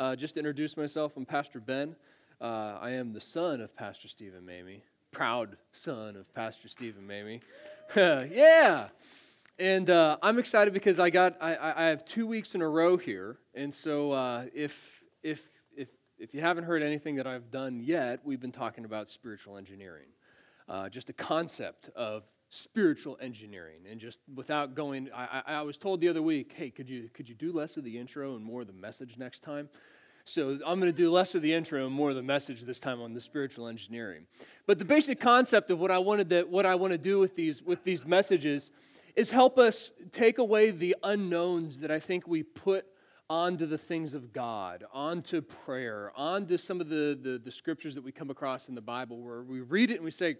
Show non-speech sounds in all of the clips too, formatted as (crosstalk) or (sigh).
Uh, just to introduce myself, I'm Pastor Ben. Uh, I am the son of Pastor Stephen Mamie, proud son of Pastor Stephen Mamie. (laughs) yeah. And uh, I'm excited because I got I, I have two weeks in a row here, and so uh, if if if if you haven't heard anything that I've done yet, we've been talking about spiritual engineering, uh, just a concept of spiritual engineering, and just without going, I, I, was told the other week, hey, could you could you do less of the intro and more of the message next time? So I'm going to do less of the intro and more of the message this time on the spiritual engineering. But the basic concept of what I wanted that what I want to do with these with these messages is help us take away the unknowns that I think we put onto the things of God, onto prayer, onto some of the, the, the, scriptures that we come across in the Bible where we read it and we say,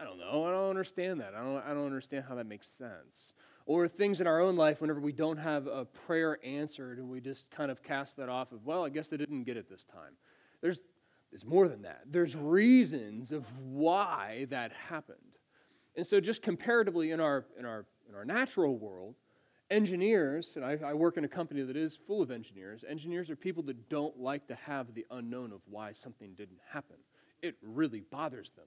I, don't know, I don't understand that. I don't, I don't understand how that makes sense. Or things in our own life whenever we don't have a prayer answered and we just kind of cast that off of, well, I guess they didn't get it this time. There's, there's more than that. There's reasons of why that happened. And so, just comparatively in our, in our, in our natural world, engineers, and I, I, work in a company that is full of engineers, engineers are people that don't like to have the unknown of why something didn't happen. It really bothers them.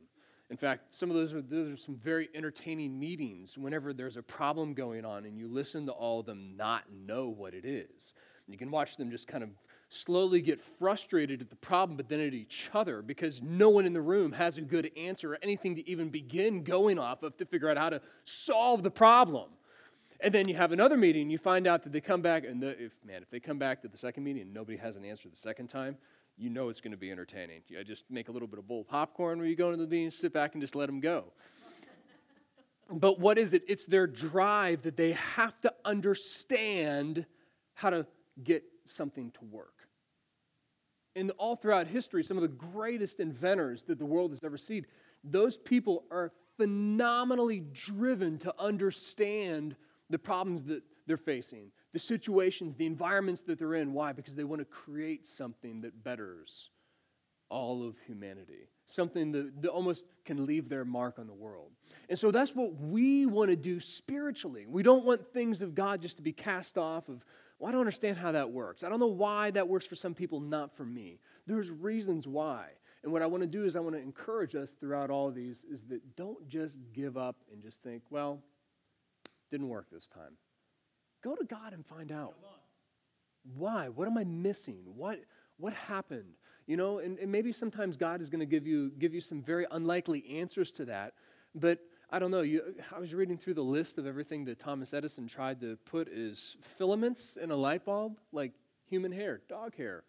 In fact, some of those are, those are some very entertaining meetings whenever there's a problem going on and you listen to all of them not know what it is. You can watch them just kind of slowly get frustrated at the problem, but then at each other because no one in the room has a good answer or anything to even begin going off of to figure out how to solve the problem. And then you have another meeting, and you find out that they come back, and the, if man, if they come back to the second meeting and nobody has an answer the second time, you know it's going to be entertaining. You just make a little bit of bowl of popcorn when you go into the meeting, sit back and just let them go. but what is it? It's their drive that they have to understand how to get something to work. And all throughout history, some of the greatest inventors that the world has ever seen, those people are phenomenally driven to understand the problems that they're facing, the situations, the environments that they're in. Why? Because they want to create something that betters all of humanity, something that, that almost can leave their mark on the world. And so that's what we want to do spiritually. We don't want things of God just to be cast off of well, I don't understand how that works. I don't know why that works for some people, not for me. There's reasons why. And what I want to do is I want to encourage us throughout all of these is that don't just give up and just think, well, didn't work this time. Go to God and find out. Why? What am I missing? What what happened? You know, and, and maybe sometimes God is going to give you give you some very unlikely answers to that, but I don't know. You, I was reading through the list of everything that Thomas Edison tried to put as filaments in a light bulb, like human hair, dog hair.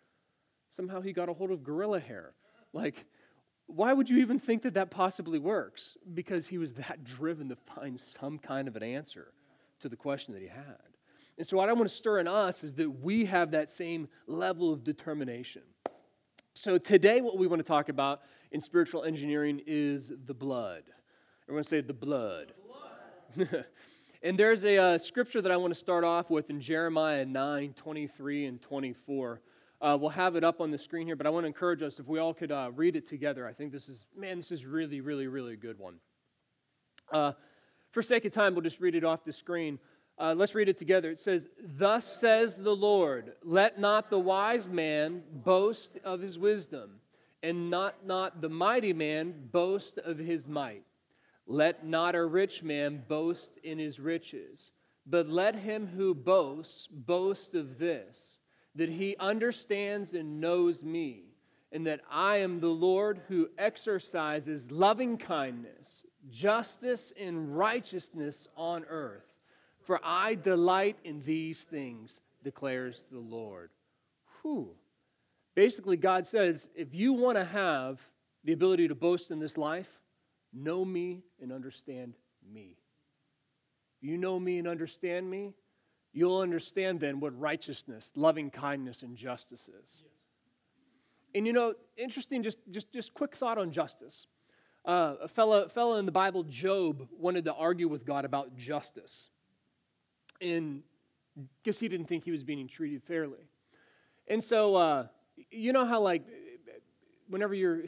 Somehow he got a hold of gorilla hair. Like, why would you even think that that possibly works? Because he was that driven to find some kind of an answer to the question that he had. And so, what I want to stir in us is that we have that same level of determination. So, today, what we want to talk about in spiritual engineering is the blood. Everyone say the blood. The (laughs) blood. and there's a uh, scripture that I want to start off with in Jeremiah 9 23 and 24. Uh, we'll have it up on the screen here, but I want to encourage us if we all could uh, read it together. I think this is, man, this is really, really, really a good one. Uh, for sake of time, we'll just read it off the screen. Uh, let's read it together. It says, Thus says the Lord, let not the wise man boast of his wisdom, and not, not the mighty man boast of his might. Let not a rich man boast in his riches, but let him who boasts boast of this, that he understands and knows me, and that I am the Lord who exercises loving kindness, justice, and righteousness on earth. For I delight in these things, declares the Lord. Whew. Basically, God says if you want to have the ability to boast in this life, know me and understand me. You know me and understand me, you'll understand then what righteousness, loving kindness, and justice is. And you know, interesting, just, just, just quick thought on justice. Uh, a fellow, fellow in the Bible, Job, wanted to argue with God about justice. And because he didn't think he was being treated fairly. And so, uh, you know how, like, whenever you're,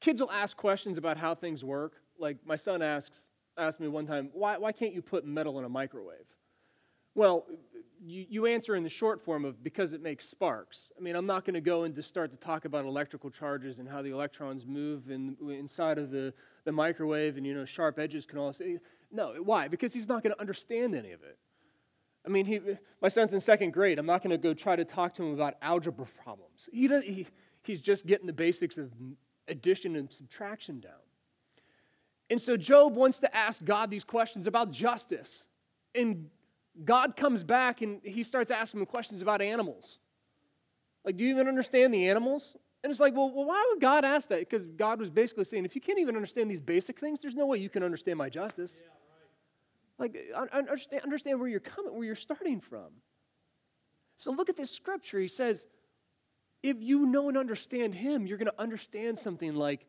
kids will ask questions about how things work. Like my son asks, asked me one time, why, why can't you put metal in a microwave? Well, you, you answer in the short form of because it makes sparks. I mean, I'm not going to go and just start to talk about electrical charges and how the electrons move in, inside of the, the microwave and, you know, sharp edges can all say. No, why? Because he's not going to understand any of it. I mean, he, my son's in second grade. I'm not going to go try to talk to him about algebra problems. He, does, he, he's just getting the basics of addition and subtraction down. And so Job wants to ask God these questions about justice. And God comes back and he starts asking him questions about animals. Like, do you even understand the animals? And it's like, well, well why would God ask that? Because God was basically saying, if you can't even understand these basic things, there's no way you can understand my justice. Yeah. Like, understand, understand where you're coming, where you're starting from. So look at this scripture. He says, if you know and understand him, you're going to understand something like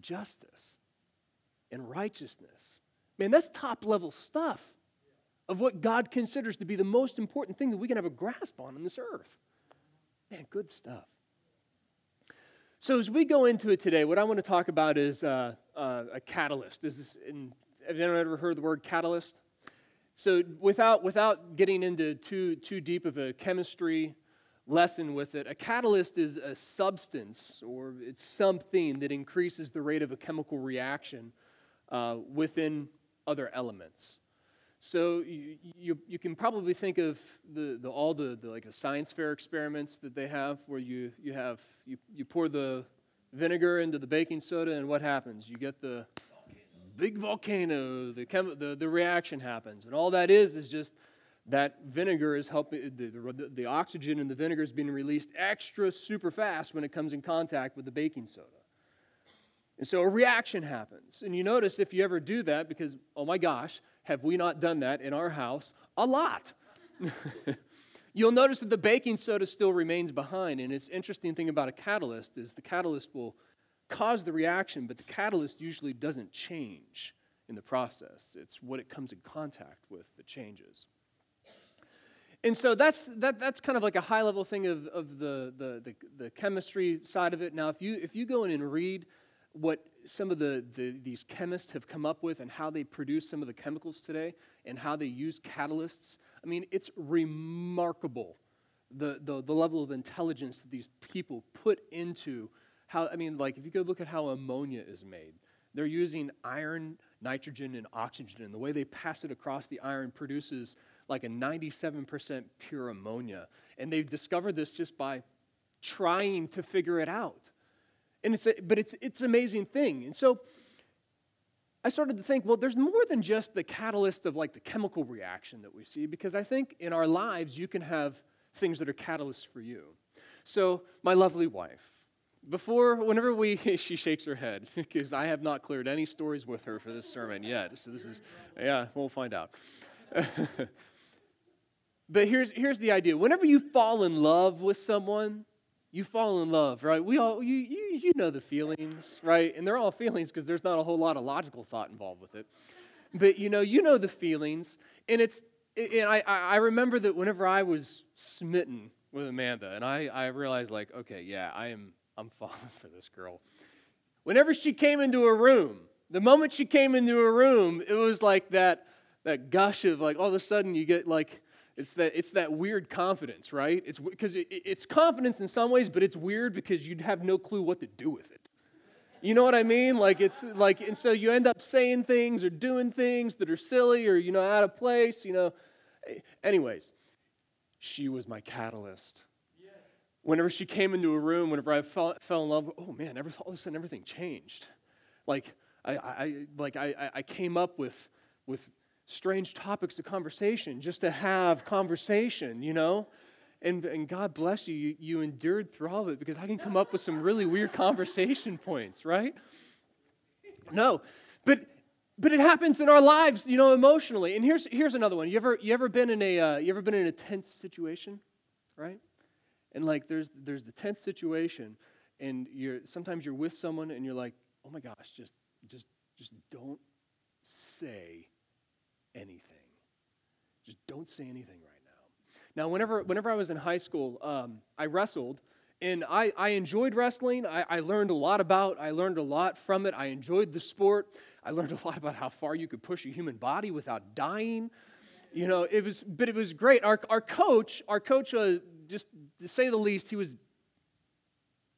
justice and righteousness. Man, that's top level stuff of what God considers to be the most important thing that we can have a grasp on on this earth. Man, good stuff. So, as we go into it today, what I want to talk about is uh, uh, a catalyst. This is in, have anyone ever heard the word catalyst? So, without, without getting into too, too deep of a chemistry lesson with it, a catalyst is a substance or it's something that increases the rate of a chemical reaction uh, within other elements. So you, you, you, can probably think of the, the, all the, the like the science fair experiments that they have where you, you have you, you pour the vinegar into the baking soda and what happens? You get the big volcano, the, chem, the, the reaction happens. And all that is is just that vinegar is helping, the, the, the oxygen in the vinegar is being released extra super fast when it comes in contact with the baking soda. And so a reaction happens. And you notice if you ever do that, because, oh my gosh, have we not done that in our house? A lot. (laughs) You'll notice that the baking soda still remains behind. And it's interesting thing about a catalyst is the catalyst will cause the reaction, but the catalyst usually doesn't change in the process. It's what it comes in contact with that changes. And so that's, that, that's kind of like a high level thing of, of the, the, the, the chemistry side of it. Now, if you, if you go in and read what some of the, the, these chemists have come up with and how they produce some of the chemicals today and how they use catalysts. I mean, it's remarkable the, the, the level of intelligence that these people put into how, I mean, like if you go look at how ammonia is made, they're using iron, nitrogen, and oxygen, and the way they pass it across the iron produces like a 97% pure ammonia. And they've discovered this just by trying to figure it out. And it's a, but it's, it's an amazing thing. And so I started to think, well, there's more than just the catalyst of like the chemical reaction that we see, because I think in our lives you can have things that are catalysts for you. So, my lovely wife, before, whenever we, (laughs) she shakes her head, (laughs) because I have not cleared any stories with her for this sermon yet. So, this is, yeah, we'll find out. (laughs) but here's, here's the idea whenever you fall in love with someone, you fall in love, right? We all, you, you, you know the feelings, right? And they're all feelings because there's not a whole lot of logical thought involved with it. But you know, you know the feelings, and it's, and I, I remember that whenever I was smitten with Amanda, and I, I realized like, okay, yeah, I am, I'm falling for this girl. Whenever she came into a room, the moment she came into a room, it was like that, that gush of like, all of a sudden you get like it's that, it's that weird confidence, right? It's because it, it's confidence in some ways, but it's weird because you'd have no clue what to do with it. You know what I mean? Like it's like, and so you end up saying things or doing things that are silly or you know out of place. You know. Anyways, she was my catalyst. Whenever she came into a room, whenever I fell, fell in love, oh man, every, all of a sudden everything changed. Like I, I like I, I came up with with strange topics of conversation just to have conversation, you know? And, and God bless you, you, you endured through all of it because I can come up with some really weird conversation (laughs) points, right? No, but but it happens in our lives, you know, emotionally. And here's here's another one. You ever you ever been in a uh, you ever been in a tense situation, right? And like there's there's the tense situation, and you're sometimes you're with someone and you're like, oh my gosh, just just just don't say anything. Just don't say anything right now. Now, whenever, whenever I was in high school, um, I wrestled, and I, I enjoyed wrestling. I, I learned a lot about. I learned a lot from it. I enjoyed the sport. I learned (laughs) a lot about how far you could push a human body without dying. You know, it was, but it was great. Our, our coach, our coach, uh, just to say the least, he was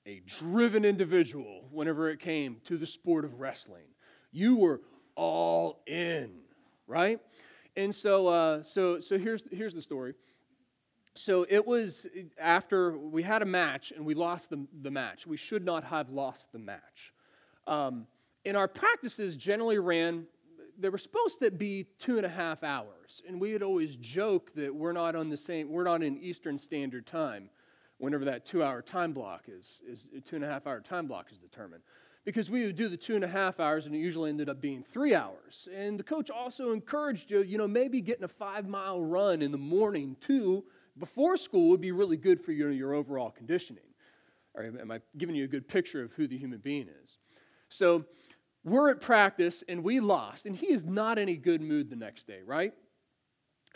a driven individual whenever it came to the sport of wrestling. You were all in, right? And so, uh, so, so here's, here's the story. So it was after we had a match and we lost the, the match. We should not have lost the match. Um, and our practices generally ran, they were supposed to be two and a half hours. And we would always joke that we're not on the same, we're not in Eastern Standard Time whenever that two hour time block is, is two and a half hour time block is determined. Because we would do the two and a half hours and it usually ended up being three hours. And the coach also encouraged you, you know, maybe getting a five mile run in the morning too before school would be really good for your, your overall conditioning. Or am I giving you a good picture of who the human being is? So we're at practice and we lost, and he is not in a good mood the next day, right?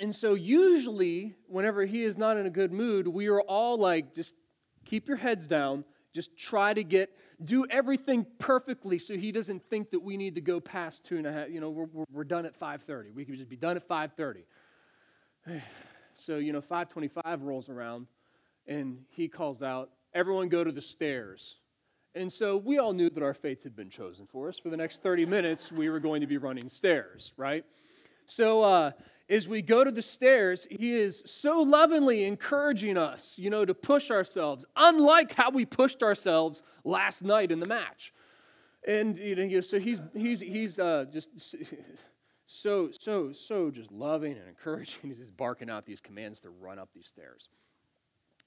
And so, usually, whenever he is not in a good mood, we are all like, just keep your heads down. Just try to get, do everything perfectly so he doesn't think that we need to go past two and a half. You know, we're, we're, done at 5.30. We could just be done at 5.30. (sighs) So, you know, 525 rolls around and he calls out, everyone go to the stairs. And so we all knew that our fates had been chosen for us. For the next 30 minutes, we were going to be running stairs, right? So, uh, as we go to the stairs, he is so lovingly encouraging us, you know, to push ourselves, unlike how we pushed ourselves last night in the match. And you know, so he's he's he's uh, just (laughs) so so so just loving and encouraging. (laughs) He's just barking out these commands to run up these stairs.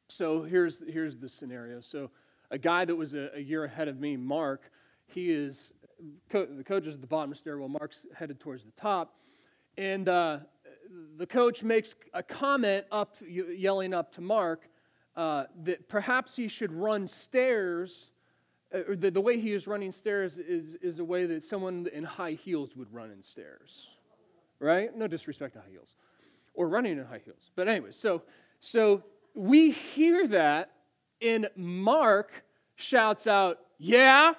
So here's here's the scenario. So a guy that was a, a year ahead of me, Mark, he is co- the coach is at the bottom of the stairwell. Mark's headed towards the top, and uh, the coach makes a comment up, yelling up to Mark, uh, that perhaps he should run stairs. Uh, the, the way he is running stairs is, is a way that someone in high heels would run in stairs, right? No disrespect to high heels, or running in high heels. But anyway, so so we hear that, and Mark shouts out, "Yeah!"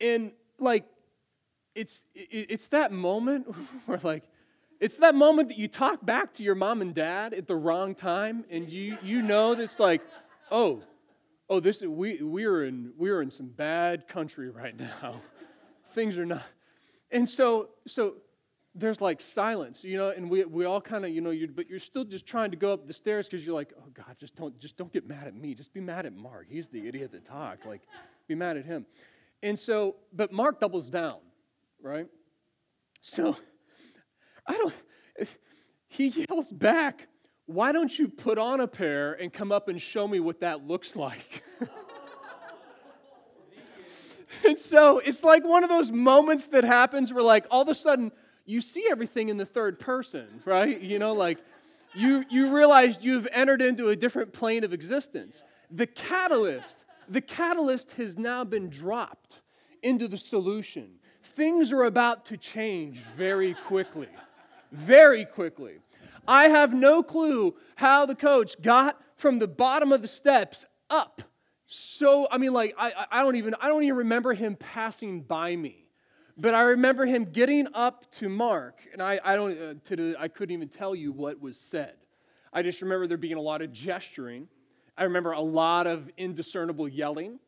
And like, it's it's that moment (laughs) where like it's that moment that you talk back to your mom and dad at the wrong time, and you you know this like, oh, oh, this we we are in we are in some bad country right now. (laughs) Things are not, and so so there's like silence, you know, and we we all kind of you know you but you're still just trying to go up the stairs because you're like, oh God, just don't just don't get mad at me, just be mad at Mark. He's the idiot that talked. Like, be mad at him, and so but Mark doubles down, right? So I don't, he yells back, Why don't you put on a pair and come up and show me what that looks like? (laughs) and so it's like one of those moments that happens where, like, all of a sudden you see everything in the third person, right? You know, like, you, you realize you've entered into a different plane of existence. The catalyst, the catalyst has now been dropped into the solution. Things are about to change very quickly very quickly. I have no clue how the coach got from the bottom of the steps up. So, I mean, like, I, I don't even I don't even remember him passing by me. But I remember him getting up to Mark, and I, I don't uh, to I couldn't even tell you what was said. I just remember there being a lot of gesturing. I remember a lot of indiscernible yelling.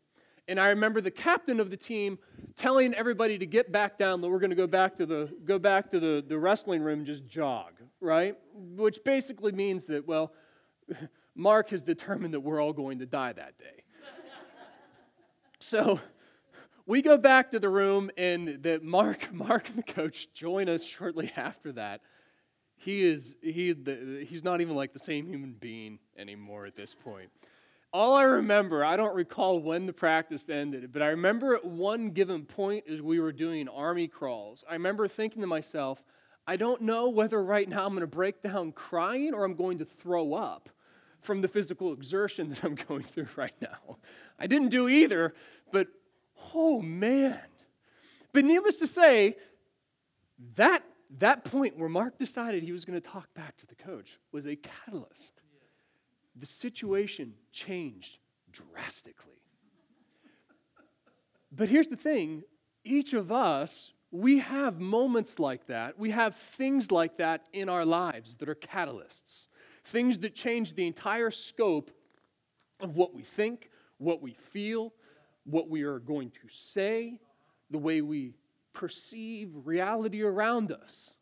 And I remember the captain of the team telling everybody to get back down, that we're going to go back to the go back to the, the wrestling room, just jog, right? Which basically means that, well, (laughs) Mark has determined that we're all going to die that day. (laughs) so we go back to the room, and that Mark, (laughs) Mark and the coach join us shortly after that. He is he the, he's not even like the same human being anymore at this point all I remember, I don't recall when the practice ended, but I remember at one given point as we were doing army crawls, I remember thinking to myself, I don't know whether right now I'm going to break down crying or I'm going to throw up from the physical exertion (laughs) that I'm going through right now. I didn't do either, but oh man. But needless to say, that, that point where Mark decided he was going to talk back to the coach was a catalyst the situation changed drastically. But here's the thing each of us we have moments like that. We have things like that in our lives that are catalysts, things that change the entire scope of what we think, what we feel, what we are going to say, the way we perceive reality around us.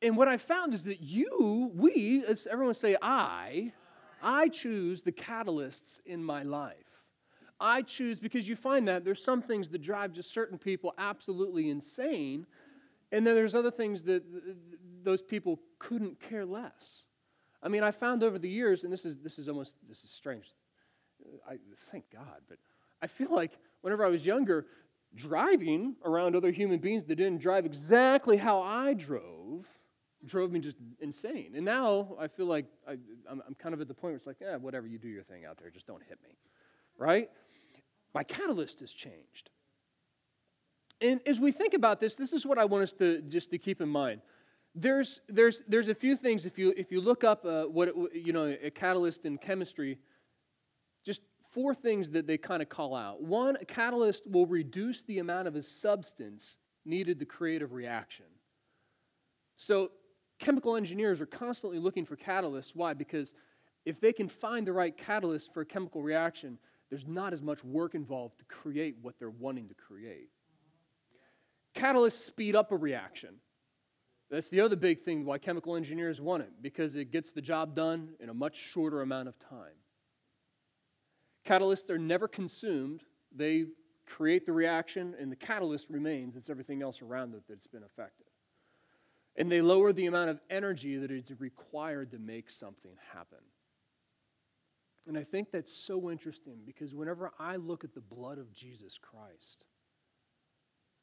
And what I found is that you, we, as everyone say, I, I choose the catalysts in my life. I choose because you find that there's some things that drive just certain people absolutely insane, and then there's other things that those people couldn't care less. I mean, I found over the years, and this is this is almost this is strange. I thank God, but I feel like whenever I was younger, driving around other human beings that didn't drive exactly how I drove drove me just insane. And now I feel like I, am kind of at the point where it's like, yeah, whatever, you do your thing out there, just don't hit me, right? My catalyst has changed. And as we think about this, this is what I want us to just to keep in mind. There's, there's, there's a few things, if you, if you look up uh, what, it, you know, a catalyst in chemistry, just four things that they kind of call out. One, a catalyst will reduce the amount of a substance needed to create a reaction. So chemical engineers are constantly looking for catalysts. Why? Because if they can find the right catalyst for a chemical reaction, there's not as much work involved to create what they're wanting to create. Catalysts speed up a reaction. That's the other big thing why chemical engineers want it, because it gets the job done in a much shorter amount of time. Catalysts are never consumed, they create the reaction, and the catalyst remains. It's everything else around it that's been affected. And they lower the amount of energy that is required to make something happen. And I think that's so interesting because whenever I look at the blood of Jesus Christ,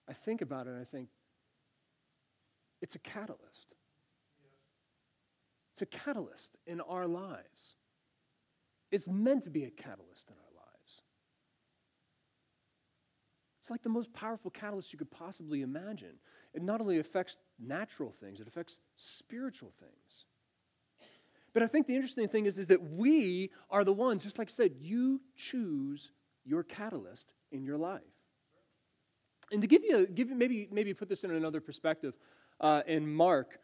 I think about it and I think it's a catalyst. It's a catalyst in our lives. It's meant to be a catalyst in our lives. It's like the most powerful catalyst you could possibly imagine. It not only affects natural things, it affects spiritual things. But I think the interesting thing is, is that we are the ones, just like I said, you choose your catalyst in your life. And to give you, a, give you maybe, maybe put this in another perspective, uh, in Mark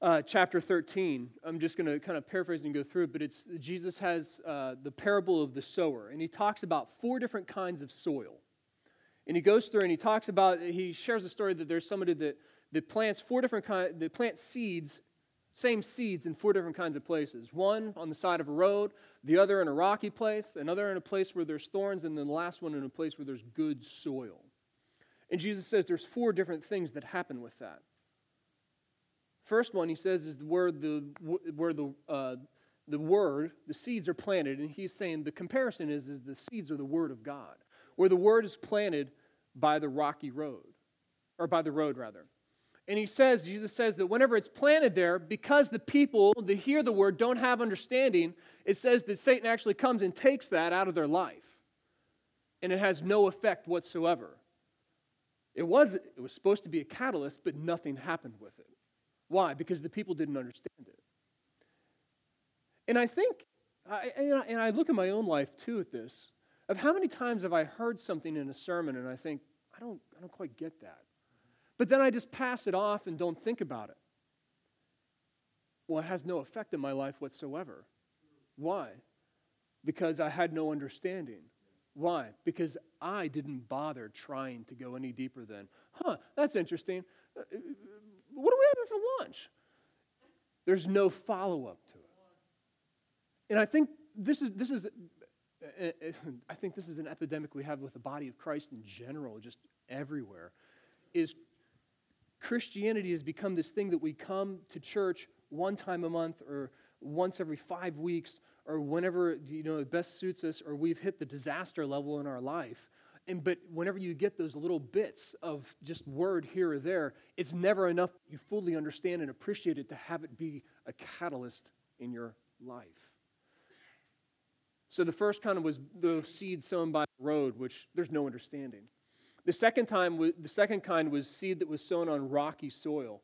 uh, chapter 13, I'm just going to kind of paraphrase and go through it, but it's Jesus has uh, the parable of the sower, and he talks about four different kinds of soil. And he goes through and he talks about, he shares a story that there's somebody that, that plants four different kinds, that plants seeds, same seeds in four different kinds of places. One on the side of a road, the other in a rocky place, another in a place where there's thorns, and then the last one in a place where there's good soil. And Jesus says there's four different things that happen with that. First one he says is where the where the uh, the word, the seeds are planted, and he's saying the comparison is is the seeds are the word of God, where the word is planted by the rocky road, or by the road rather. And he says, Jesus says that whenever it's planted there, because the people that hear the word don't have understanding, it says that Satan actually comes and takes that out of their life. And it has no effect whatsoever. It was, it was supposed to be a catalyst, but nothing happened with it. Why? Because the people didn't understand it. And I think, I, and I look at my own life too at this, of how many times have I heard something in a sermon and I think, I don't, I don't quite get that. But then I just pass it off and don't think about it. Well, it has no effect in my life whatsoever. Why? Because I had no understanding. Why? Because I didn't bother trying to go any deeper than, huh, that's interesting. What are we having for lunch? There's no follow up to it. And I think this is, this is I think this is an epidemic we have with the body of Christ in general, just everywhere, is Christianity has become this thing that we come to church one time a month or once every five weeks or whenever you know it best suits us or we've hit the disaster level in our life. And but whenever you get those little bits of just word here or there, it's never enough you fully understand and appreciate it to have it be a catalyst in your life. So the first kind of was the seed sown by the road, which there's no understanding. The second time, the second kind was seed that was sown on rocky soil.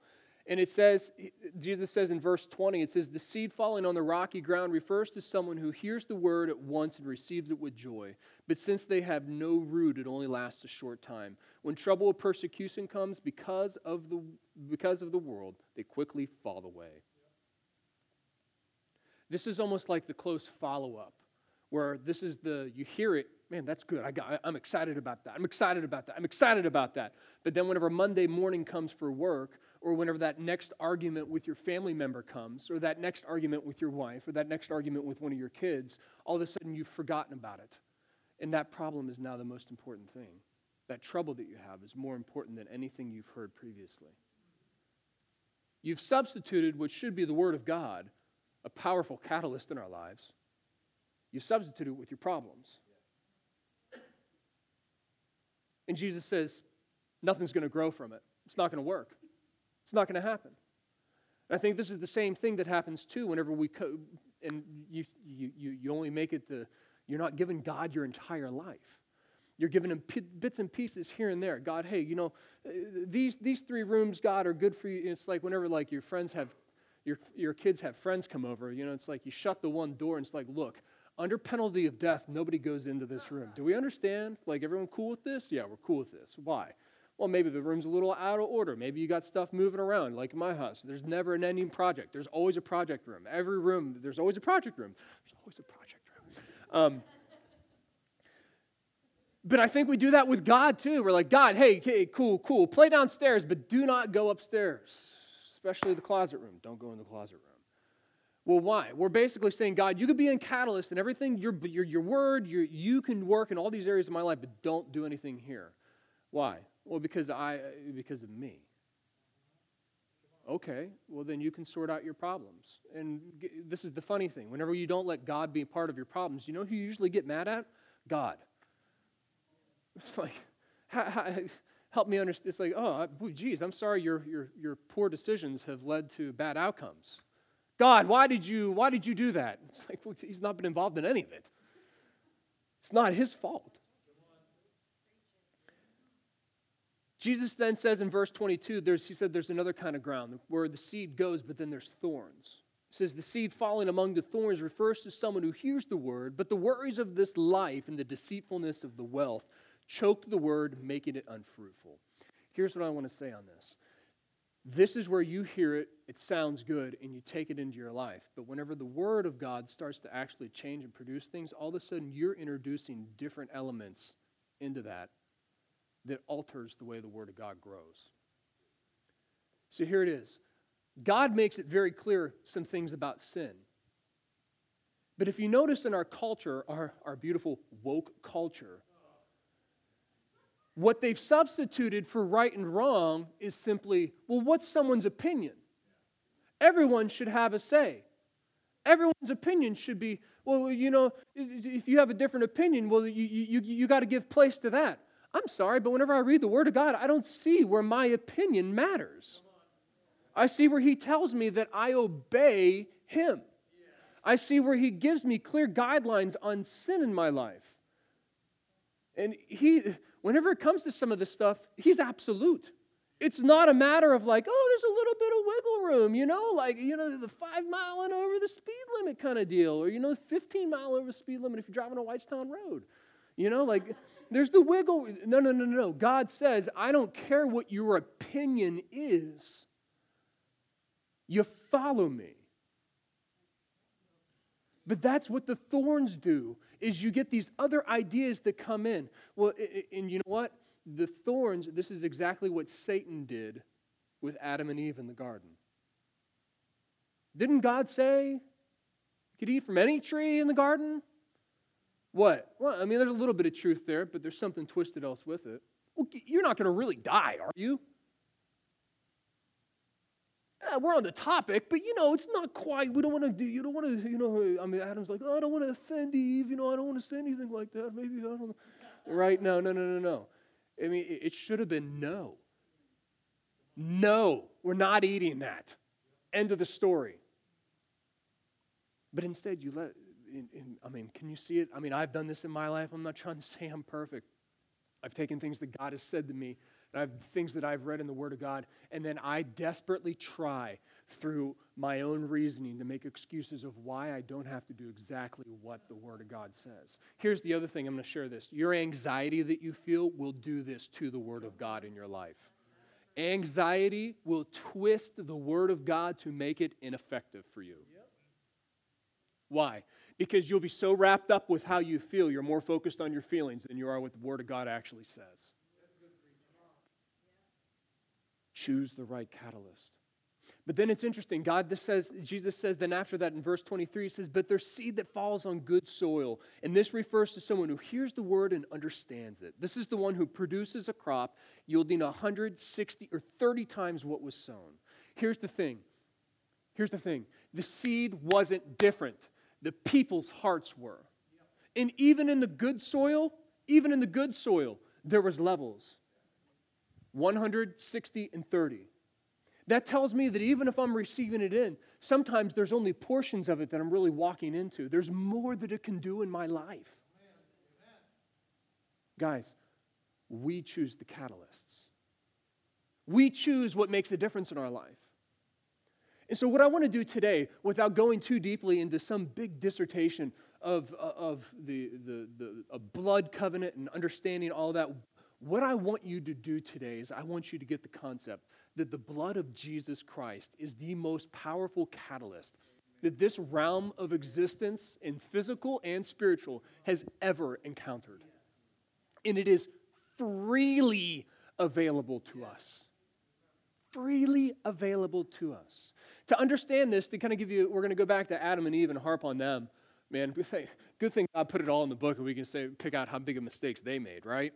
And it says, Jesus says in verse 20, it says, The seed falling on the rocky ground refers to someone who hears the word at once and receives it with joy. But since they have no root, it only lasts a short time. When trouble or persecution comes because of the, because of the world, they quickly fall away. This is almost like the close follow up, where this is the, you hear it, man, that's good. I got, I'm excited about that. I'm excited about that. I'm excited about that. But then whenever Monday morning comes for work, or whenever that next argument with your family member comes, or that next argument with your wife, or that next argument with one of your kids, all of a sudden you've forgotten about it. And that problem is now the most important thing. That trouble that you have is more important than anything you've heard previously. You've substituted what should be the Word of God, a powerful catalyst in our lives, you've substituted it with your problems. And Jesus says, nothing's going to grow from it. It's not going to work. It's not going to happen. I think this is the same thing that happens too whenever we, co- and you, you, you only make it the, you're not giving God your entire life. You're giving him p- bits and pieces here and there. God, hey, you know, uh, these, these three rooms, God, are good for you. It's like whenever like your friends have, your, your kids have friends come over, you know, it's like you shut the one door and it's like, look, under penalty of death, nobody goes into this (laughs) room. Do we understand? Like, everyone cool with this? Yeah, we're cool with this. Why? Well, maybe the room's a little out of order. Maybe you got stuff moving around, like my house. There's never an ending project. There's always a project room. Every room, there's always a project room. There's always a project room. Um, but I think we do that with God too. We're like, God, hey, hey, cool, cool. Play downstairs, but do not go upstairs, especially the closet room. Don't go in the closet room. Well, why? We're basically saying, God, you could be in Catalyst and everything, your, your, your word, your, you can work in all these areas of my life, but don't do anything here. Why? Well, because I because of me. Okay, well then you can sort out your problems. And this is the funny thing. Whenever you don't let God be part of your problems, you know who you usually get mad at? God. It's like, help me understand. It's like, oh, geez, I'm sorry your, your, your poor decisions have led to bad outcomes. God, why did you, why did you do that? It's like, well, he's not been involved in any of it. It's not his fault. Jesus then says in verse 22, there's, he said there's another kind of ground where the seed goes, but then there's thorns. He says the seed falling among the thorns refers to someone who hears the word, but the worries of this life and the deceitfulness of the wealth choke the word, making it unfruitful. Here's what I want to say on this. This is where you hear it, it sounds good, and you take it into your life. But whenever the Word of God starts to actually change and produce things, all of a sudden you're introducing different elements into that that alters the way the Word of God grows. So here it is God makes it very clear some things about sin. But if you notice in our culture, our, our beautiful woke culture, what they've substituted for right and wrong is simply, well, what's someone's opinion? Everyone should have a say. Everyone's opinion should be, well, you know, if you have a different opinion, well, you, you, you got to give place to that. I'm sorry, but whenever I read the Word of God, I don't see where my opinion matters. I see where He tells me that I obey Him. I see where He gives me clear guidelines on sin in my life. And He, whenever it comes to some of this stuff, He's absolute. It's not a matter of like, oh, there's a little bit of wiggle room, you know, like, you know, the five mile and over the speed limit kind of deal, or, you know, 15 mile over the speed limit if you're driving on Whitestown Road. You know, like, there's the wiggle. No, no, no, no. God says, I don't care what your opinion is. You follow me. But that's what the thorns do is you get these other ideas that come in. Well, and you know what? The thorns, this is exactly what Satan did with Adam and Eve in the garden. Didn't God say you could eat from any tree in the garden? What? Well, I mean, there's a little bit of truth there, but there's something twisted else with it. Well, you're not going to really die, are you? Yeah, we're on the topic, but you know, it's not quite. We don't want to do. You don't want to. You know, I mean, Adam's like, oh, I don't want to offend Eve. You know, I don't want to say anything like that. Maybe I don't. Right? No, no, no, no, no. I mean, it should have been no. No, we're not eating that. End of the story. But instead, you let in, in, I mean, can you see it? I mean, I've done this in my life. I'm not trying to (laughs) say I'm perfect. I've taken things that God has said to me, and I have things that I've read in the Word of God, and then I desperately try through my own reasoning to make excuses of why I don't have to do exactly what the Word of God says. Here's the other thing I'm going to share this. Your anxiety that you feel will do this to the Word of God in your life. Anxiety will twist the Word of God to make it ineffective for you. Why? Because you'll be so wrapped up with how you feel, you're more focused on your feelings than you are what the Word of God actually says. Choose the right catalyst. But then it's interesting. God this says, Jesus says, then after that in verse 23, he says, But there's seed that falls on good soil. And this refers to someone who hears the word and understands it. This is the one who produces a crop yielding 160 or 30 times what was sown. Here's the thing. Here's the thing. The seed wasn't different. The people's hearts were. And even in the good soil, even in the good soil, there was levels. 160 and 30. That tells me that even if I'm receiving it in, sometimes there's only portions of it that I'm really walking into. There's more that it can do in my life. Guys, we choose the catalysts. We choose what makes a difference in our life. And so, what I want to do today, without going too deeply into some big dissertation of, uh, of the, the, the blood covenant and understanding all that, what I want you to do today is I want you to get the concept that the blood of Jesus Christ is the most powerful catalyst that this realm of existence in physical and spiritual has ever encountered. And it is freely available to us. Freely available to us. To understand this, to kind of give you, we're going to go back to Adam and Eve and harp on them. Man, good thing, good thing God put it all in the book and we can say, pick out how big of mistakes they made, right?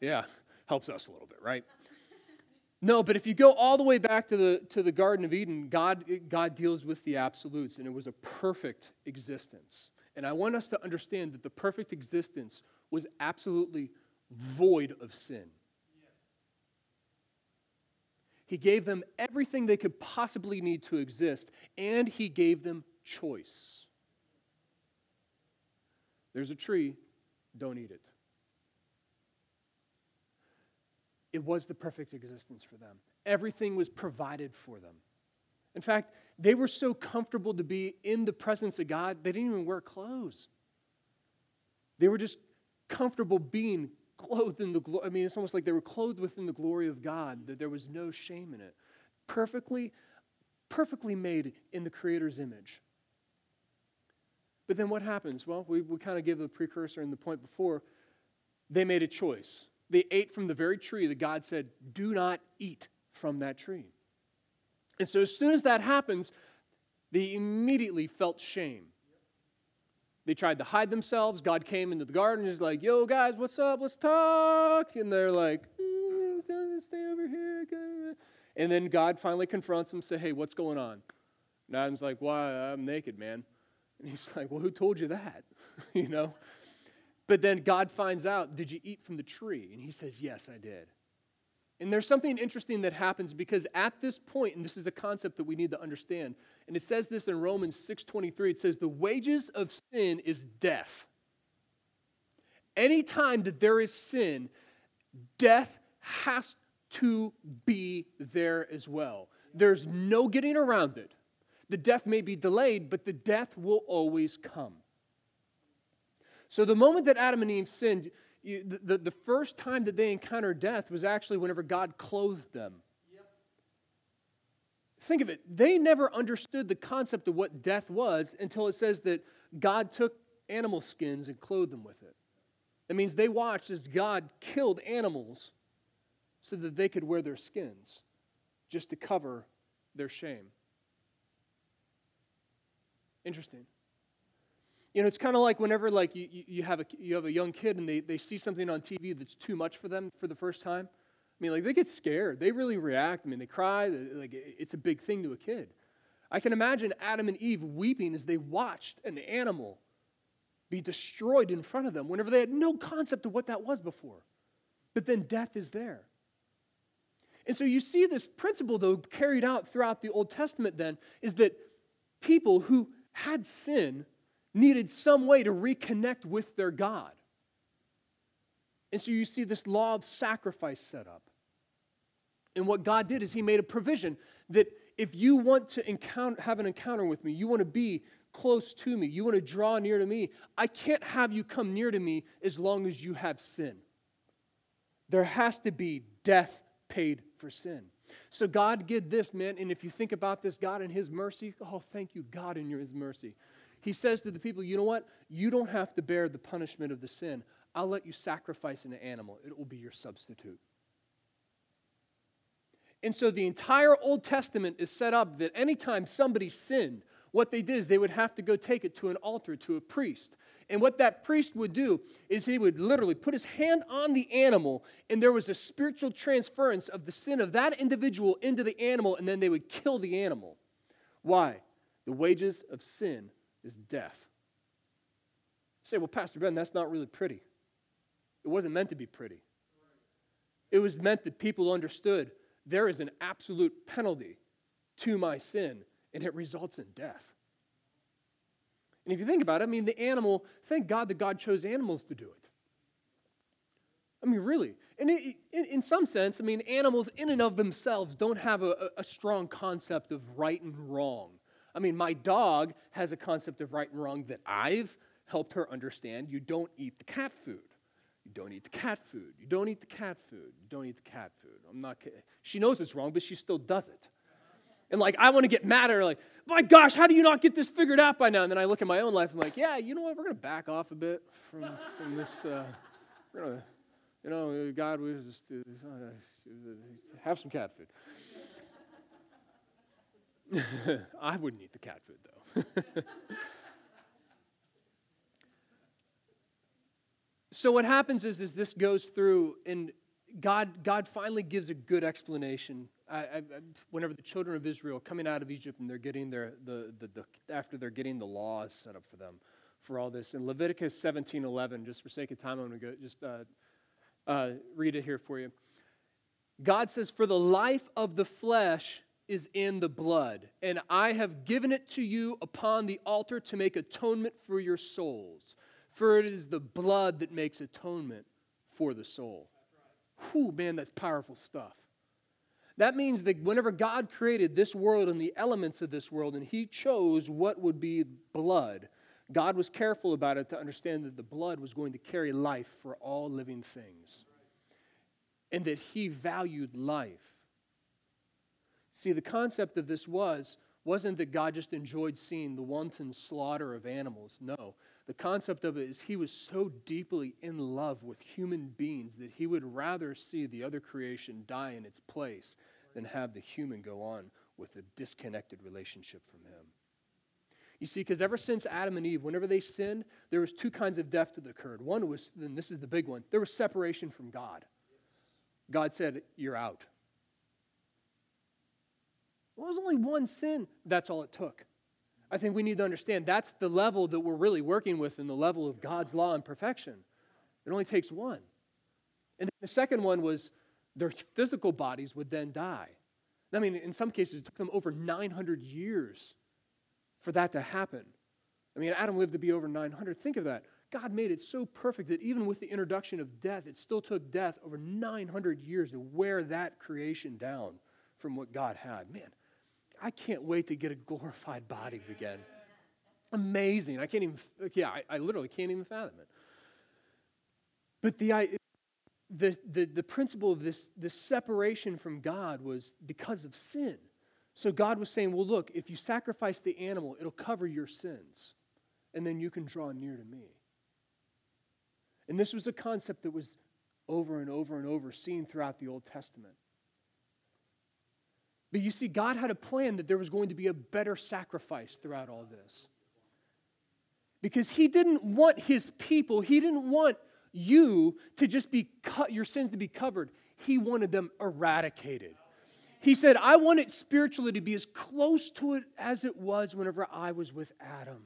Yeah, helps us a little bit, right? No, but if you go all the way back to the, to the Garden of Eden, God, God deals with the absolutes, and it was a perfect existence. And I want us to understand that the perfect existence was absolutely void of sin. He gave them everything they could possibly need to exist, and He gave them choice. There's a tree, don't eat it. It was the perfect existence for them. Everything was provided for them. In fact, they were so comfortable to be in the presence of God, they didn't even wear clothes. They were just comfortable being clothed in the glory. I mean, it's almost like they were clothed within the glory of God, that there was no shame in it. Perfectly, perfectly made in the Creator's image. But then what happens? Well, we, we kind of gave the precursor in the point before. They made a choice. They ate from the very tree that God said, do not eat from that tree. And so as soon as that happens, they immediately felt shame. They tried to hide themselves. God came into the garden and he's like, yo, guys, what's up? Let's talk. And they're like, mm, stay over here. And then God finally confronts them, say, hey, what's going on? And Adam's like, why? I'm naked, man. And he's (laughs) like, well, who told you that? (laughs) you know? But then God finds out, Did you eat from the tree? And he says, Yes, I did. And there's something interesting that happens because at this point, and this is a concept that we need to understand, and it says this in Romans 6:23, it says, The wages of sin is death. Anytime that there is sin, death has to be there as well. There's no getting around it. The death may be delayed, but the death will always come. So the moment that Adam and Eve sinned, the, the, the, first time that they encountered death was actually whenever God clothed them. Think of it. They never understood the concept of what death was until it says that God took animal skins and clothed them with it. That means they watched as God killed animals so that they could wear their skins just to cover their shame. Interesting. You know, it's kind of like whenever like you, you, have a, you have a young kid and they, they see something on TV that's too much for them for the first time. I mean, like they get scared. They really react. I mean, they cry. Like it's a big thing to a kid. I can imagine Adam and Eve weeping as they watched an animal be destroyed in front of them whenever they had no concept of what that was before. But then death is there. And so you see this principle, though, carried out throughout the Old Testament, then, is that people who had sin needed some way to reconnect with their God. And so you see this law of sacrifice set up. And what God did is He made a provision that if you want to encounter, have an encounter with me, you want to be close to me, you want to draw near to me, I can't have you come near to me as long as you have sin. There has to be death paid for sin. So God did this, man. And if you think about this, God in His mercy, oh, thank you, God in His mercy. He says to the people, you know what? You don't have to bear the punishment of the sin. I'll let you sacrifice an animal, it will be your substitute. And so the entire Old Testament is set up that anytime somebody sinned, what they did is they would have to go take it to an altar, to a priest. And what that priest would do is he would literally put his hand on the animal, and there was a spiritual transference of the sin of that individual into the animal, and then they would kill the animal. Why? The wages of sin is death. You say, well, Pastor Ben, that's not really pretty. It wasn't meant to be pretty. It was meant that people understood there is an absolute penalty to my sin, and it results in death. And if you think about it, I mean, the animal, thank God that God chose animals to do it. I mean, really. And it, in, in, some sense, I mean, animals in and of themselves don't have a, a strong concept of right and wrong. I mean, my dog has a concept of right and wrong that I've helped her understand. You don't eat the cat food. You don't eat the cat food. You don't eat the cat food. You don't eat the cat food. I'm not kidding. She knows it's wrong, but she still does it. And like, I want to get mad at her, like, my gosh, how do you not get this figured out by now? And then I look at my own life, I'm like, yeah, you know what? We're going to back off a bit from, from this. Uh, we're going to, you know, God, we just uh, have some cat food. (laughs) I wouldn't eat the cat food, though. (laughs) so what happens is, is this goes through, and God, God finally gives a good explanation I, I, whenever the children of Israel coming out of Egypt and they're getting their the, the, the, after they're getting the laws set up for them for all this in Leviticus 17:11. Just for sake of time, I'm going to go just uh, uh, read it here for you. God says, "For the life of the flesh is in the blood, and I have given it to you upon the altar to make atonement for your souls. For it is the blood that makes atonement for the soul." Whew, man, that's powerful stuff. That means that whenever God created this world and the elements of this world, and He chose what would be blood, God was careful about it to understand that the blood was going to carry life for all living things. And that He valued life. See, the concept of this was, wasn't that God just enjoyed seeing the wanton slaughter of animals. No. The concept of it is He was so deeply in love with human beings that He would rather see the other creation die in its place than have the human go on with a disconnected relationship from Him. You see, because ever since Adam and Eve, whenever they sinned, there was two kinds of death that occurred. One was, and this is the big one, there was separation from God. God said, You're out. Well, it was only one sin. That's all it took. I think we need to understand that's the level that we're really working with in the level of God's law and perfection. It only takes one. And the second one was their physical bodies would then die. I mean, in some cases, it took them over 900 years for that to happen. I mean, Adam lived to be over 900. Think of that. God made it so perfect that even with the introduction of death, it still took death over 900 years to wear that creation down from what God had. Man, I can't wait to get a glorified body again. Amazing. I can't even, yeah, I, I literally can't even fathom it. But the, the, the, the principle of this, this separation from God was because of sin. So God was saying, well, look, if you sacrifice the animal, it'll cover your sins, and then you can draw near to me. And this was a concept that was over and over and over seen throughout the Old Testament. But you see, God had a plan that there was going to be a better sacrifice throughout all this. Because He didn't want His people, He didn't want you to just be cut, your sins to be covered. He wanted them eradicated. He said, I want it spiritually to be as close to it as it was whenever I was with Adam,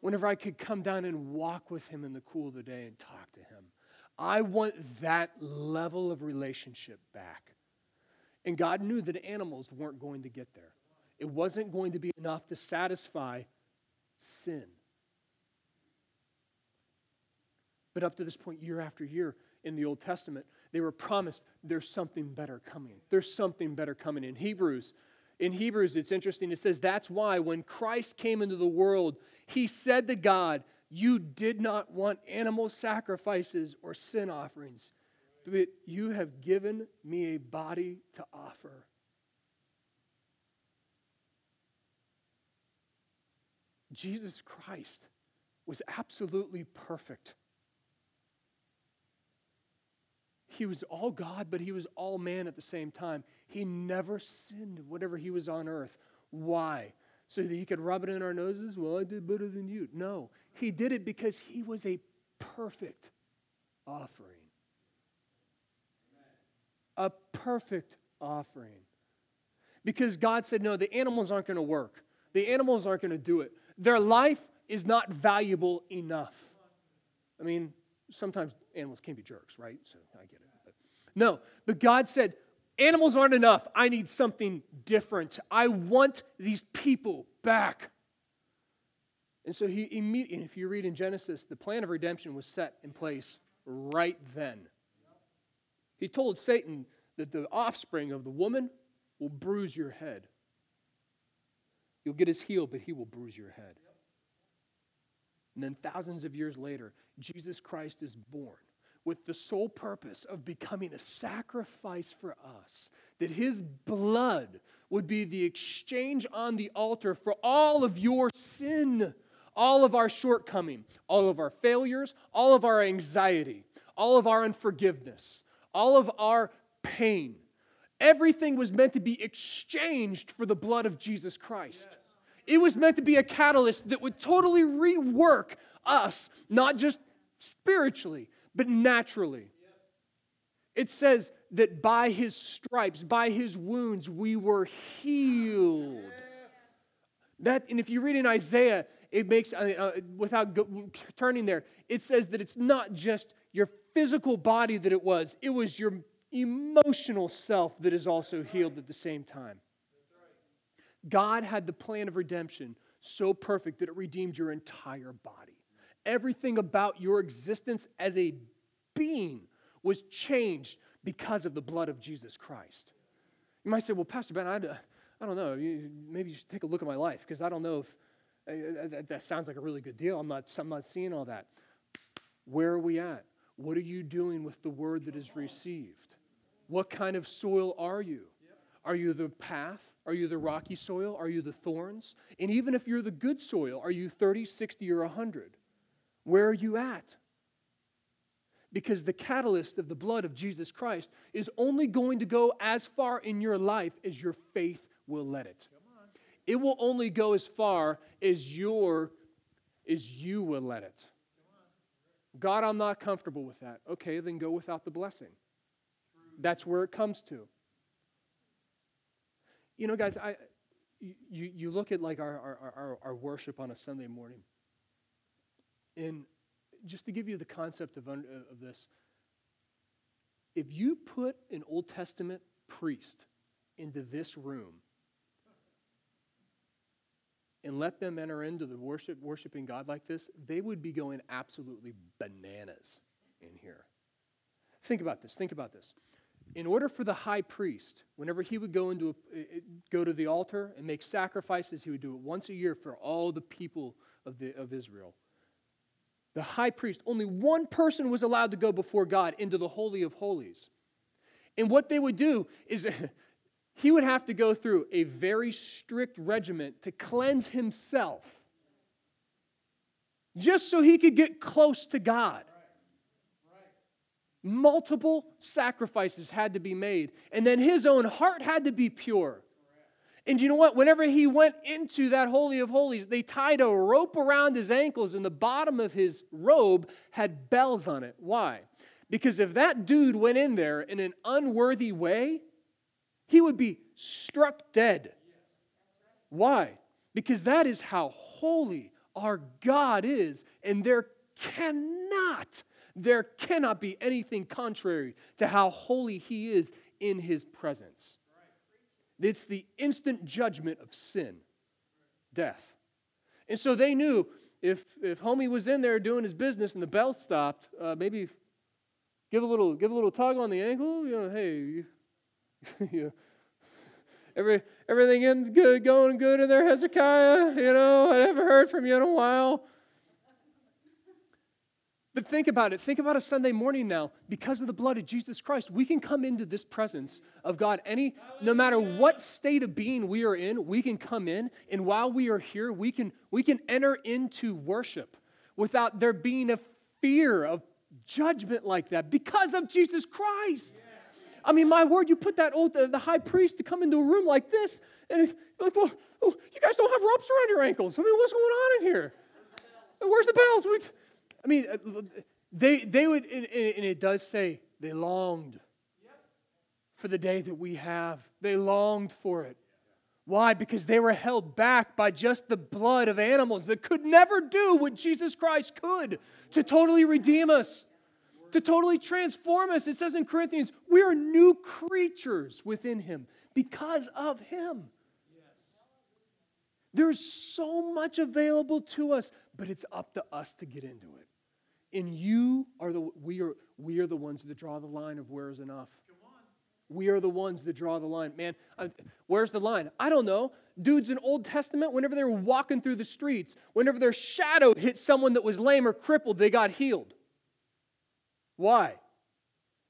whenever I could come down and walk with him in the cool of the day and talk to him. I want that level of relationship back. And God knew that animals weren't going to get there. It wasn't going to be enough to satisfy sin. But up to this point, year after year in the Old Testament, they were promised there's something better coming. There's something better coming. In Hebrews, in Hebrews, it's interesting. It says that's why when Christ came into the world, he said to God, You did not want animal sacrifices or sin offerings, but you have given me a body to offer. Jesus Christ was absolutely perfect. He was all God, but he was all man at the same time. He never sinned whenever he was on earth. Why? So that he could rub it in our noses? Well, I did better than you. No, he did it because he was a perfect offering. A perfect offering. Because God said, no, the animals aren't going to work. The animals aren't going to do it. Their life is not valuable enough. I mean, sometimes animals can be jerks, right? So I get it. But no, but God said, animals aren't enough. I need something different. I want these people back. And so he immediately, if you read in Genesis, the plan of redemption was set in place right then. He told Satan that the offspring of the woman will bruise your head. You'll get his heel, but he will bruise your head. And then thousands of years later, Jesus Christ is born with the sole purpose of becoming a sacrifice for us, that his blood would be the exchange on the altar for all of your sin, all of our shortcoming, all of our failures, all of our anxiety, all of our unforgiveness, all of our pain. Everything was meant to be exchanged for the blood of Jesus Christ. It was meant to be a catalyst that would totally rework us, not just spiritually, but naturally. It says that by his stripes, by his wounds, we were healed. That, and if you read in Isaiah, it makes, uh, without go, turning there, it says that it's not just your physical body that it was, it was your emotional self that is also healed at the same time. God had the plan of redemption so perfect that it redeemed your entire body. Everything about your existence as a being was changed because of the blood of Jesus Christ. You might say, well, Pastor Ben, I, I don't know. Maybe you should take a look at my life because I don't know if uh, uh that sounds like a really good deal. I'm not, I'm not seeing all that. Where are we at? What are you doing with the word that is received? What kind of soil are you? Are you the path? Are you the rocky soil? Are you the thorns? And even if you're the good soil, are you 30, 60, or 100? Where are you at? Because the catalyst of the blood of Jesus Christ is only going to go as far in your life as your faith will let it. It will only go as far as your as you will let it. God, I'm not comfortable with that. Okay, then go without the blessing. That's where it comes to. You know, guys, I, you, you look at like our, our, our, our worship on a Sunday morning. And just to give you the concept of, of this, if you put an Old Testament priest into this room and let them enter into the worship, worshiping God like this, they would be going absolutely bananas in here. Think about this. Think about this in order for the high priest, whenever he would go into a, eh, eh, go to the altar and make sacrifices, he would do it once a year for all the people of, the, of Israel. The high priest, only one person was allowed to go before God into the Holy of Holies. And what they would do is (laughs) he would have to go through a very strict regiment to cleanse himself just so he could get close to God. Multiple sacrifices had to be made. And then his own heart had to be pure. And you know what? Whenever he went into that Holy of Holies, they tied a rope around his ankles, and the bottom of his robe had bells on it. Why? Because if that dude went in there in an unworthy way, he would be struck dead. Why? Because that is how holy our God is, and there cannot there cannot be anything contrary to how holy he is in his presence. It's the instant judgment of sin, death. And so they knew if if homie was in there doing his business and the bell stopped, uh, maybe give a little give a little tug on the ankle. You know, hey, (laughs) you, every everything in good, going good in there, Hezekiah. You know, I haven't heard from you in a while. But think about it. Think about a Sunday morning now. Because of the blood of Jesus Christ, we can come into this presence of God any no matter what state of being we are in, we can come in and while we are here, we can we can enter into worship without there being a fear of judgment like that because of Jesus Christ. I mean, my word, you put that old the, the high priest to come into a room like this, and it's like, well, oh, you guys don't have ropes around your ankles. I mean, what's going on in here? Where's the bells? I mean, uh, they, they would, and it does say they longed for the day that we have. They longed for it. Why? Because they were held back by just the blood of animals that could never do what Jesus Christ could to totally redeem us, to totally transform us. It says in Corinthians, we are new creatures within Him because of Him. There's so much available to us, but it's up to us to get into it. And you are the we are we are the ones that draw the line of where is enough. We are the ones that draw the line. Man, I, where's the line? I don't know. Dudes in Old Testament, whenever they were walking through the streets, whenever their shadow hit someone that was lame or crippled, they got healed. Why?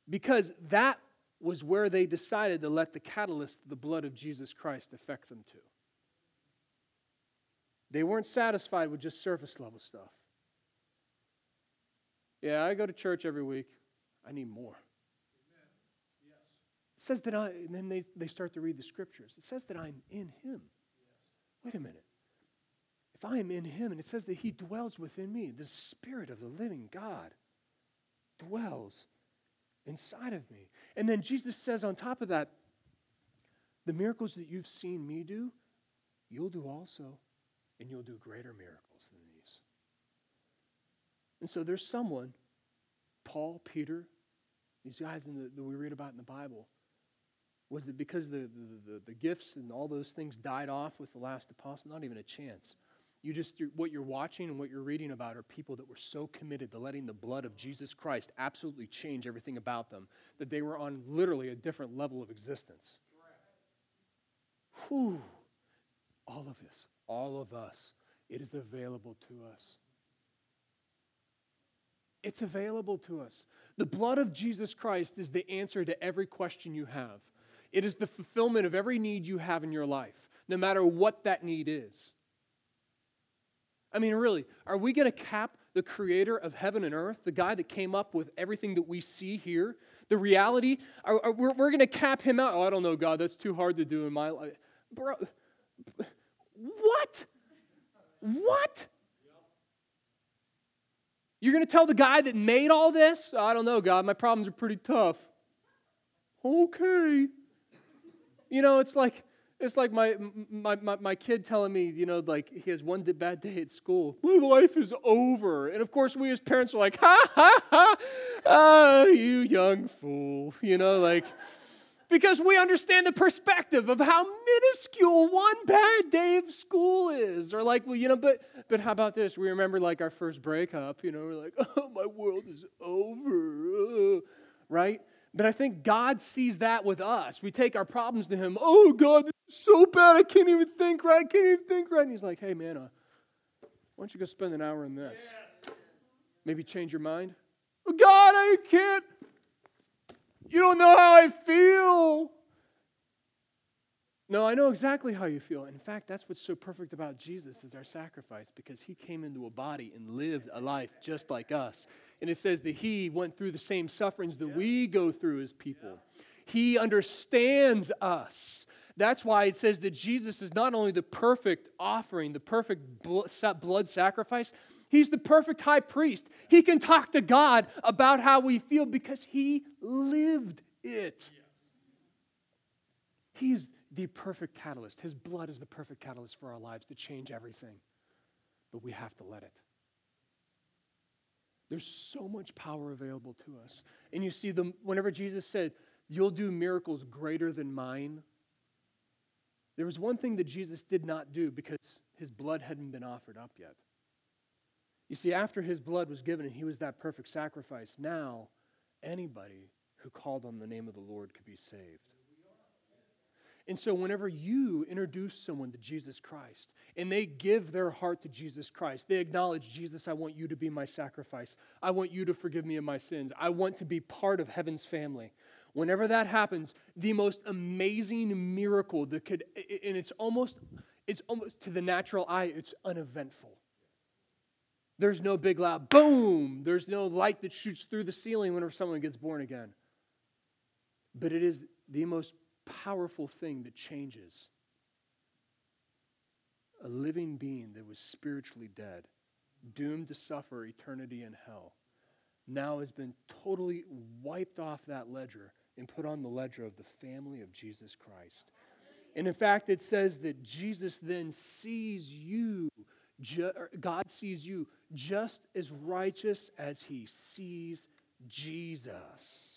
Because that was where they decided to let the catalyst, the blood of Jesus Christ, affect them to. They weren't satisfied with just surface level stuff. Yeah, I go to church every week. I need more. Yes. It says that I, and then they, they start to read the scriptures. It says that I'm in Him. Yes. Wait a minute. If I am in Him, and it says that He dwells within me, the Spirit of the living God dwells inside of me. And then Jesus says on top of that, the miracles that you've seen me do, you'll do also, and you'll do greater miracles than these. and so there's someone, Paul, Peter, these guys the, that we read about in the Bible. Was it because the, the, the, the gifts and all those things died off with the last apostle? Not even a chance. You just what you're watching and what you're reading about are people that were so committed to letting the blood of Jesus Christ absolutely change everything about them that they were on literally a different level of existence. Whew. All of us, all of us, it is available to us. It's available to us. The blood of Jesus Christ is the answer to every question you have. It is the fulfillment of every need you have in your life, no matter what that need is. I mean, really, are we going to cap the creator of heaven and earth, the guy that came up with everything that we see here? The reality? Are, are, we're we're going to cap him out. Oh, I don't know, God, that's too hard to do in my life. Bro, what? What? You're going to tell the guy that made all this? Oh, I don't know, God, my problems are pretty tough. Okay. You know, it's like it's like my, my, my, my, kid telling me, you know, like he has one bad day at school. My life is over. And of course, we as parents are like, ha, ha, ha, ah, you young fool. You know, like, because we understand the perspective of how minuscule one bad day of school is. Or like, well, you know, but but how about this? We remember like our first breakup, you know, we're like, (laughs) oh, my world is over. right? But I think God sees that with us. We take our problems to Him. Oh, God, this is so bad. I can't even think right. I can't even think right. And He's like, hey, man, uh, why don't you go spend an hour in this? Maybe change your mind? Oh, God, I can't. You don't know how I feel. No, I know exactly how you feel. In fact, that's what's so perfect about Jesus is our sacrifice because he came into a body and lived a life just like us. And it says that he went through the same sufferings that yes. we go through as people. Yeah. He understands us. That's why it says that Jesus is not only the perfect offering, the perfect blood sacrifice, He's the perfect high priest. He can talk to God about how we feel because he lived it. He's the perfect catalyst. His blood is the perfect catalyst for our lives to change everything. But we have to let it. There's so much power available to us. And you see, the, whenever Jesus said, You'll do miracles greater than mine, there was one thing that Jesus did not do because his blood hadn't been offered up yet. You see, after his blood was given and he was that perfect sacrifice, now anybody who called on the name of the Lord could be saved. And so, whenever you introduce someone to Jesus Christ and they give their heart to Jesus Christ, they acknowledge, Jesus, I want you to be my sacrifice. I want you to forgive me of my sins. I want to be part of heaven's family. Whenever that happens, the most amazing miracle that could, and it's almost, it's almost to the natural eye, it's uneventful. There's no big loud boom. There's no light that shoots through the ceiling whenever someone gets born again. But it is the most powerful thing that changes. A living being that was spiritually dead, doomed to suffer eternity in hell, now has been totally wiped off that ledger and put on the ledger of the family of Jesus Christ. And in fact, it says that Jesus then sees you, God sees you just as righteous as he sees Jesus.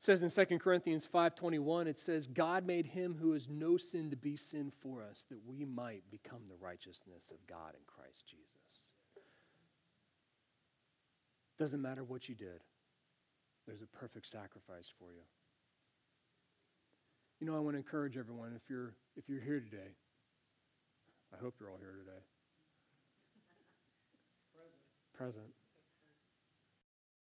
It says in 2 Corinthians 5:21 it says God made him who has no sin to be sin for us that we might become the righteousness of God in Christ Jesus. Doesn't matter what you did. There's a perfect sacrifice for you. You know, I want to encourage everyone if you're if you're here today. I hope you're all here today. Present. Present